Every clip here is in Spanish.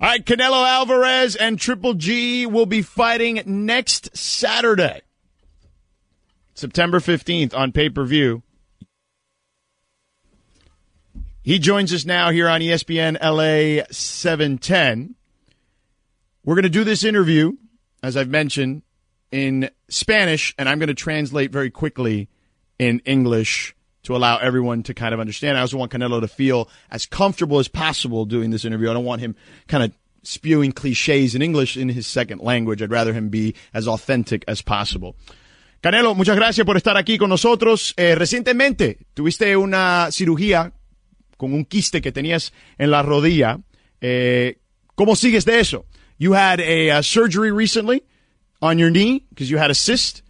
All right, Canelo Alvarez and Triple G will be fighting next Saturday, September 15th on pay per view. He joins us now here on ESPN LA 710. We're going to do this interview, as I've mentioned, in Spanish, and I'm going to translate very quickly in English to allow everyone to kind of understand. I also want Canelo to feel as comfortable as possible doing this interview. I don't want him kind of spewing cliches in English in his second language. I'd rather him be as authentic as possible. Canelo, muchas gracias por estar aquí con nosotros. Eh, recientemente tuviste una cirugía con un quiste que tenías en la rodilla. Eh, ¿Cómo sigues de eso? You had a, uh, surgery recently on your knee because you had a cyst.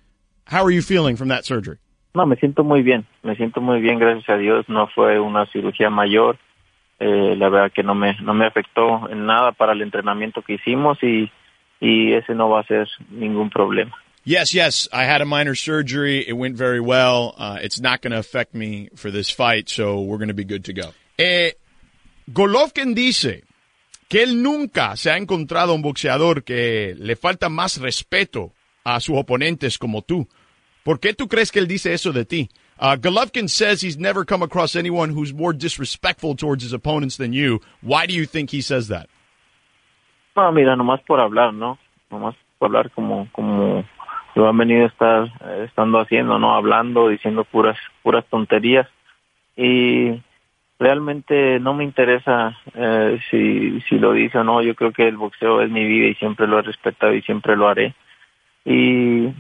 How are you feeling from that surgery? No, me siento muy bien, me siento muy bien, gracias a Dios. No fue una cirugía mayor. Eh, la verdad que no me no me afectó en nada para el entrenamiento que hicimos y y ese no va a ser ningún problema. Yes, yes. I had a minor surgery. It went very well. Uh, it's not going to affect me for this fight, so we're going to be good to go. Eh, Golovkin dice que él nunca se ha encontrado un boxeador que le falta más respeto a sus oponentes como tú. ¿Por qué tú crees que él dice eso de ti? Uh, Golovkin says he's never come across anyone who's more disrespectful towards his opponents than you. Why do you think he says that? No, mira, nomás por hablar, ¿no? Nomás por hablar como como lo han venido a estar eh, estando haciendo, ¿no? Hablando, diciendo puras puras tonterías y realmente no me interesa eh, si si lo dice o no. Yo creo que el boxeo es mi vida y siempre lo he respetado y siempre lo haré. Y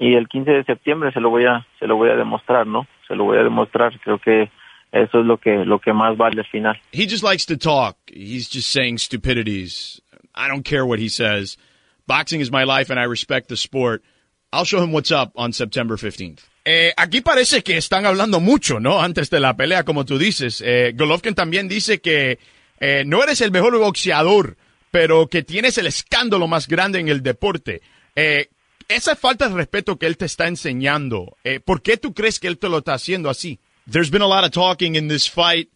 y el 15 de septiembre se lo voy a se lo voy a demostrar, ¿no? Se lo voy a demostrar. Creo que eso es lo que lo que más vale al final. He just likes to talk. He's just saying stupidities. I don't care what he says. Boxing is my life and I respect the sport. I'll show him what's up on September 15th. Eh, aquí parece que están hablando mucho, ¿no? Antes de la pelea, como tú dices. Eh, Golovkin también dice que eh, no eres el mejor boxeador, pero que tienes el escándalo más grande en el deporte. Eh, esa falta de respeto que él te está enseñando, eh, ¿por qué tú crees que él te lo está haciendo así? There's been a lot of talking in this fight.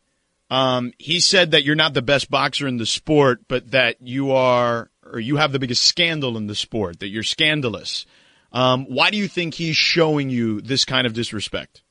Um, he said that you're not the best boxer in the sport, but that you are, or you have the biggest scandal in the sport, that you're scandalous. Um, why do you think he's showing you this kind of disrespect?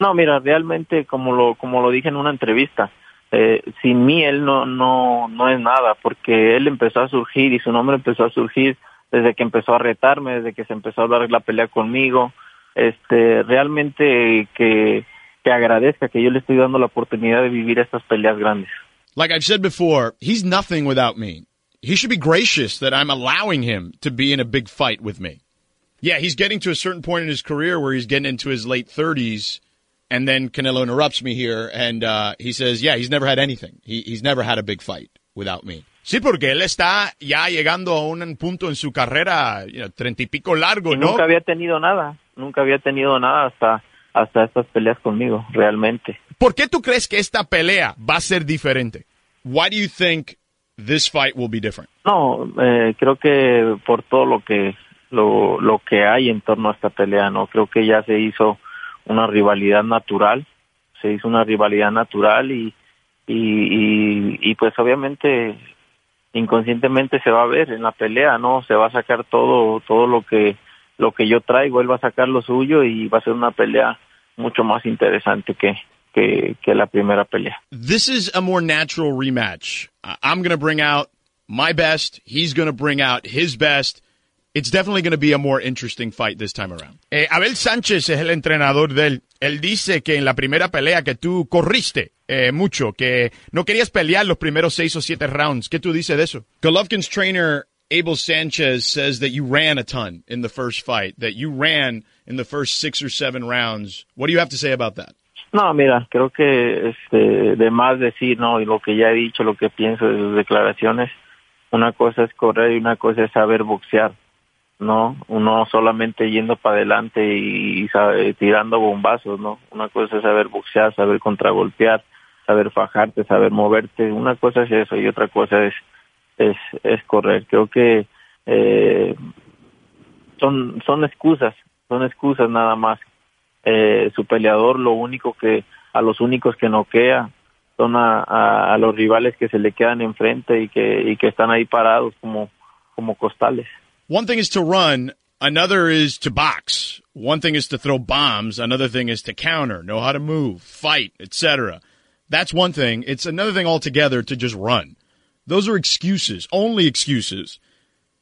No, mira, realmente como lo como lo dije en una entrevista, eh, sin mí él no no no es nada, porque él empezó a surgir y su nombre empezó a surgir desde que empezó a retarme, desde que se empezó a dar la pelea conmigo. Este, realmente que que agradezca que yo le estoy dando la oportunidad de vivir estas peleas grandes. Like I've said before, he's nothing without me. He should be gracious that I'm allowing him to be in a big fight with me. Yeah, he's getting to a certain point in his career where he's getting into his late 30s, and then Canelo interrupts me here, and uh, he says, yeah, he's never had anything. He, he's never had a big fight without me. Sí, porque él está ya llegando a un punto en su carrera, treinta y pico largo, ¿no? nunca había tenido nada, nunca había tenido nada hasta hasta estas peleas conmigo, realmente. ¿Por qué tú crees que esta pelea va a ser diferente? Why do you think this fight will be different? No, eh, creo que por todo lo que lo, lo que hay en torno a esta pelea, no creo que ya se hizo una rivalidad natural, se hizo una rivalidad natural y y, y, y pues obviamente inconscientemente se va a ver en la pelea, no, se va a sacar todo todo lo que lo que yo traigo, él va a sacar lo suyo y va a ser una pelea mucho más interesante que que, que la primera pelea. This is a more natural rematch. I'm going to bring out my best. He's going to bring out his best. It's definitely going to be a more interesting fight this time around. Eh, Abel Sánchez es el entrenador de él. Él dice que en la primera pelea que tú corriste eh, mucho, que no querías pelear los primeros seis o siete rounds. ¿Qué tú dices de eso? Golovkin's trainer, Abel Sanchez, says that you ran a ton in the first fight, that you ran in the first six or seven rounds. What do you have to say about that? No, mira, creo que este, de más decir, ¿no? Y lo que ya he dicho, lo que pienso de sus declaraciones, una cosa es correr y una cosa es saber boxear, ¿no? Uno solamente yendo para adelante y, y sabe- tirando bombazos, ¿no? Una cosa es saber boxear, saber contragolpear, saber fajarte, saber moverte. Una cosa es eso y otra cosa es, es, es correr. Creo que eh, son, son excusas, son excusas nada más eh, su peleador lo único que a los únicos que noquea son a, a, a, los rivales que se le quedan enfrente y que, y que están ahí parados como, como costales. One thing is to run, another is to box. One thing is to throw bombs, another thing is to counter, know how to move, fight, etc. That's one thing. It's another thing altogether to just run. Those are excuses, only excuses.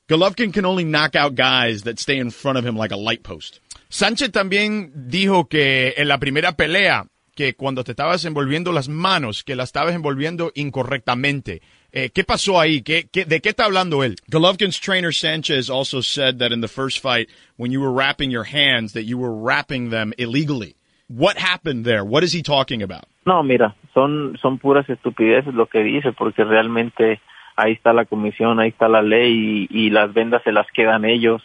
Golovkin can only knock out guys that stay in front of him like a light post. Sánchez también dijo que en la primera pelea que cuando te estabas envolviendo las manos, que las estabas envolviendo incorrectamente. Eh, ¿Qué pasó ahí? ¿Qué, qué, ¿De qué está hablando él? Golovkin's trainer Sanchez also said that in the first fight, when you were wrapping your hands, that you were wrapping them illegally. What happened there? What is he talking about? No, mira, son, son puras estupideces lo que dice, porque realmente ahí está la comisión, ahí está la ley y, y las vendas se las quedan ellos.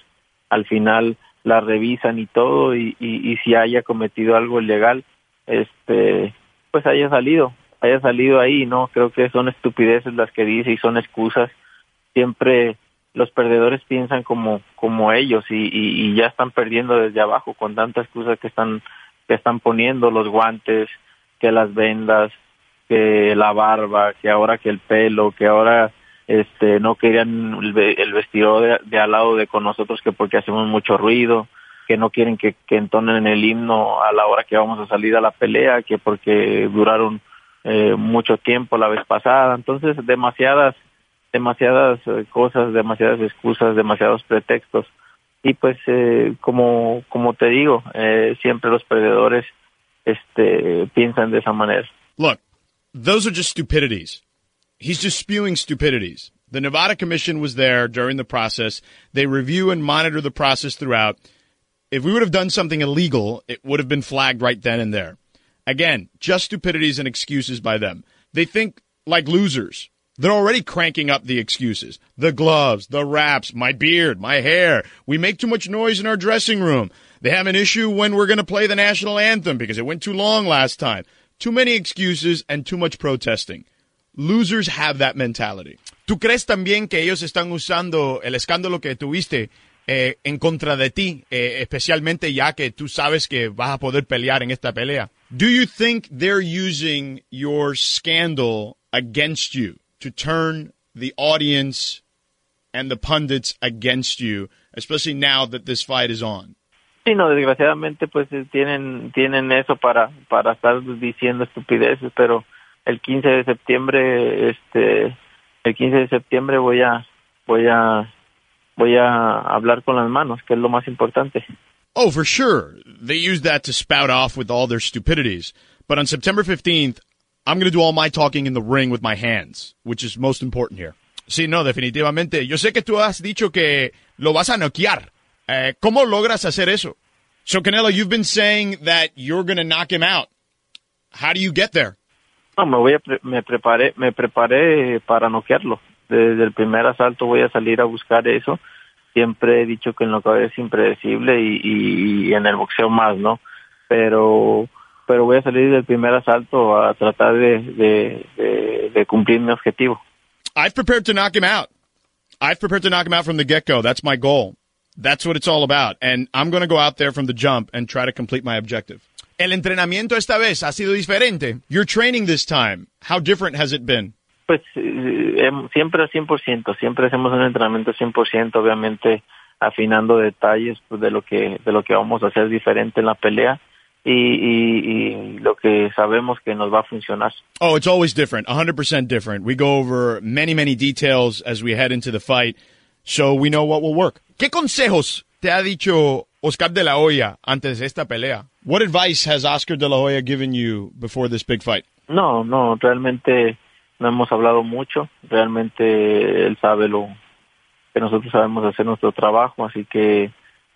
Al final las revisan y todo, y, y, si haya cometido algo ilegal, este pues haya salido, haya salido ahí, ¿no? Creo que son estupideces las que dice y son excusas. Siempre los perdedores piensan como como ellos y, y, y ya están perdiendo desde abajo con tantas excusas que están que están poniendo los guantes, que las vendas, que la barba, que ahora que el pelo, que ahora este no querían el, vestido de, de, al lado de con nosotros que porque hacemos mucho ruido que no quieren que, que entonen el himno a la hora que vamos a salir a la pelea, que porque duraron eh, mucho tiempo la vez pasada. Entonces, demasiadas, demasiadas eh, cosas, demasiadas excusas, demasiados pretextos. Y pues, eh, como, como te digo, eh, siempre los perdedores este, piensan de esa manera. Look, those are just stupidities. He's just spewing stupidities. The Nevada Commission was there during the process. They review and monitor the process throughout. If we would have done something illegal, it would have been flagged right then and there. Again, just stupidities and excuses by them. They think like losers. They're already cranking up the excuses. The gloves, the wraps, my beard, my hair. We make too much noise in our dressing room. They have an issue when we're going to play the national anthem because it went too long last time. Too many excuses and too much protesting. Losers have that mentality. ¿Tú crees también que ellos están usando el escándalo que tuviste eh, en contra de ti, eh, especialmente ya que tú sabes que vas a poder pelear en esta pelea. Do you think they're using your scandal against you to turn the audience and the pundits against you, especially now that this fight is on? Sí, no, desgraciadamente pues tienen tienen eso para para estar diciendo estupideces, pero el 15 de septiembre este el 15 de septiembre voy a voy a voy a hablar con las manos, que es lo más importante. Oh, for sure. They use that to spout off with all their stupidities. But on September 15th, I'm going to do all my talking in the ring with my hands, which is most important here. Sí, no, definitivamente. Yo sé que tú has dicho que lo vas a noquear. Eh, ¿Cómo logras hacer eso? So, Canelo, you've been saying that you're going to knock him out. How do you get there? No, me voy a pre me preparé, me preparé para noquearlo. Desde el primer asalto voy a salir a buscar eso siempre he dicho que lo que es impredecible y, y, y, en el boxeo más, ¿no? Pero pero voy a salir del primer asalto a tratar de, de, de, de cumplir mi objetivo. I've prepared to knock him out. I've prepared to knock him out from the get-go. That's my goal. That's what it's all about. And I'm going to go out there from the jump and try to complete my objective. El entrenamiento esta vez ha sido diferente. Your training this time, how different has it been? Pues eh, siempre al 100%, siempre hacemos un entrenamiento 100%, obviamente afinando detalles pues, de lo que de lo que vamos a hacer diferente en la pelea y, y, y lo que sabemos que nos va a funcionar. Oh, it's always different, 100% different. We go over many many details as we head into the fight, so we know what will work. ¿Qué consejos te ha dicho Oscar de la Hoya antes de esta pelea? What advice has Oscar de la Hoya given you before this big fight? No, no, realmente no hemos hablado mucho, realmente él sabe lo que nosotros sabemos hacer nuestro trabajo, así que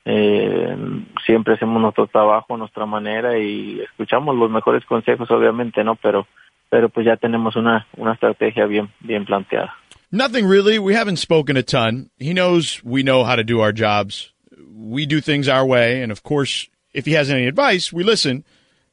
eh, siempre hacemos nuestro trabajo nuestra manera y escuchamos los mejores consejos, obviamente, ¿no? Pero, pero pues ya tenemos una, una estrategia bien, bien planteada. Nothing really. We haven't spoken a ton. He knows we know how to do our jobs. We do things our way, and of course, if he has any advice, we listen.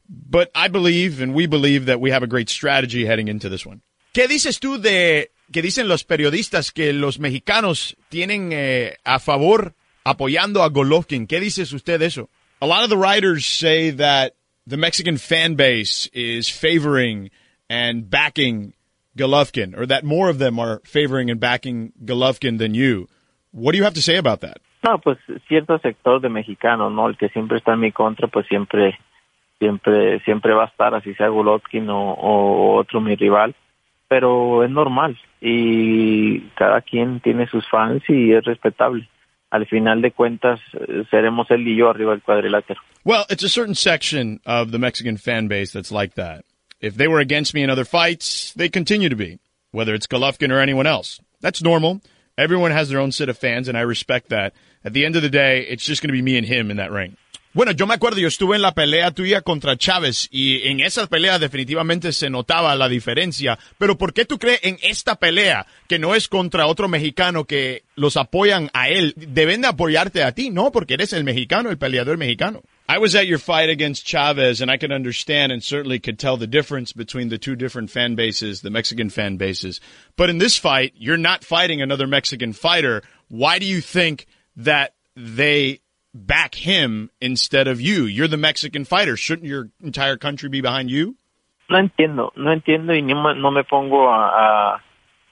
But I believe, and we believe, that we have a great strategy heading into this one. ¿Qué dices tú de que dicen los periodistas que los mexicanos tienen eh, a favor apoyando a Golovkin? ¿Qué dices usted de eso? A lot of the writers say that the Mexican fan base is favoring and backing Golovkin, or that more of them are favoring and backing Golovkin than you. What do you have to say about that? No, pues cierto sector de mexicano, ¿no? El que siempre está en mi contra, pues siempre, siempre, siempre va a estar, así sea Golovkin o, o otro mi rival. Pero es normal y cada quien tiene sus fans y es respetable. Al final de cuentas, seremos él y yo arriba del cuadrilátero. Well, it's a certain section of the Mexican fan base that's like that. If they were against me in other fights, they continue to be, whether it's Golovkin or anyone else. That's normal. Everyone has their own set of fans, and I respect that. At the end of the day, it's just going to be me and him in that ring. Bueno, yo me acuerdo, yo estuve en la pelea tuya contra Chávez y en esa pelea definitivamente se notaba la diferencia. Pero ¿por qué tú crees en esta pelea que no es contra otro mexicano que los apoyan a él? Deben de apoyarte a ti, ¿no? Porque eres el mexicano, el peleador mexicano. I was at your fight against Chavez and I can understand and certainly could tell the difference between the two different fan bases, the Mexican fan bases. But in this fight, you're not fighting another Mexican fighter. Why do you think that they back him instead of you. You're the Mexican fighter. Shouldn't your entire country be behind you? No entiendo, no entiendo y no me pongo a, a,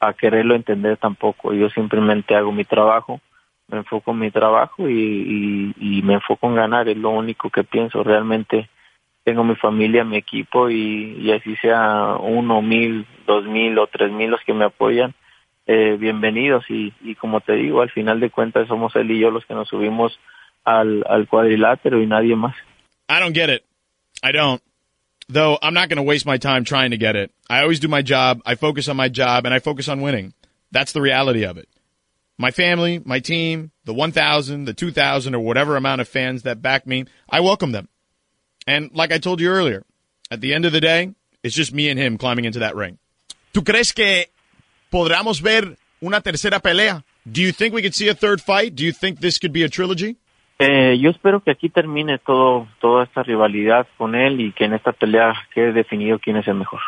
a, quererlo entender tampoco. Yo simplemente hago mi trabajo, me enfoco en mi trabajo y, y, y me enfoco en ganar. Es lo único que pienso. Realmente tengo mi familia, mi equipo y, y así sea uno, mil, dos mil o tres mil los que me apoyan. Eh, bienvenidos y, y como te digo, al final de cuentas somos él y yo los que nos subimos al, al cuadrilátero y nadie más. I don't get it. I don't. Though I'm not going to waste my time trying to get it. I always do my job. I focus on my job and I focus on winning. That's the reality of it. My family, my team, the 1,000, the 2,000 or whatever amount of fans that back me, I welcome them. And like I told you earlier, at the end of the day, it's just me and him climbing into that ring. ¿Tú crees que podamos ver una tercera pelea? Do you think we could see a third fight? Do you think this could be a trilogy? Eh, yo espero que aquí termine todo toda esta rivalidad con él y que en esta pelea quede definido quién es el mejor.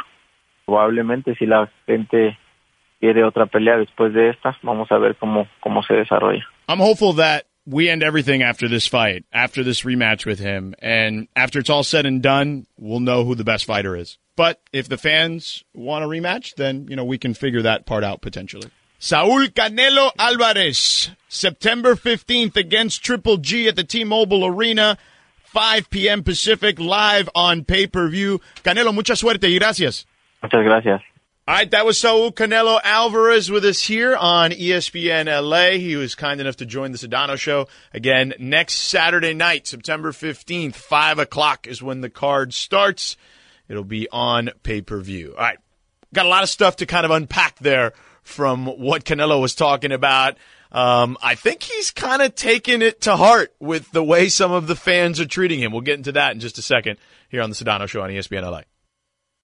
Probablemente si la gente quiere otra pelea después de esta, vamos a ver cómo cómo se desarrolla. I'm hopeful that we end everything after this fight, after this rematch with him, and after it's all said and done, we'll know who the best fighter is. But if the fans want a rematch, then you know we can figure that part out potentially. Saul Canelo Alvarez, September 15th against Triple G at the T-Mobile Arena, 5 p.m. Pacific, live on pay-per-view. Canelo, mucha suerte y gracias. Muchas gracias. All right, that was Saul Canelo Alvarez with us here on ESPN LA. He was kind enough to join the Sedano show again next Saturday night, September 15th, 5 o'clock is when the card starts. It'll be on pay-per-view. All right. Got a lot of stuff to kind of unpack there from what Canelo was talking about. Um, I think he's kind of taken it to heart with the way some of the fans are treating him. We'll get into that in just a second here on the Sedano Show on ESPN LA.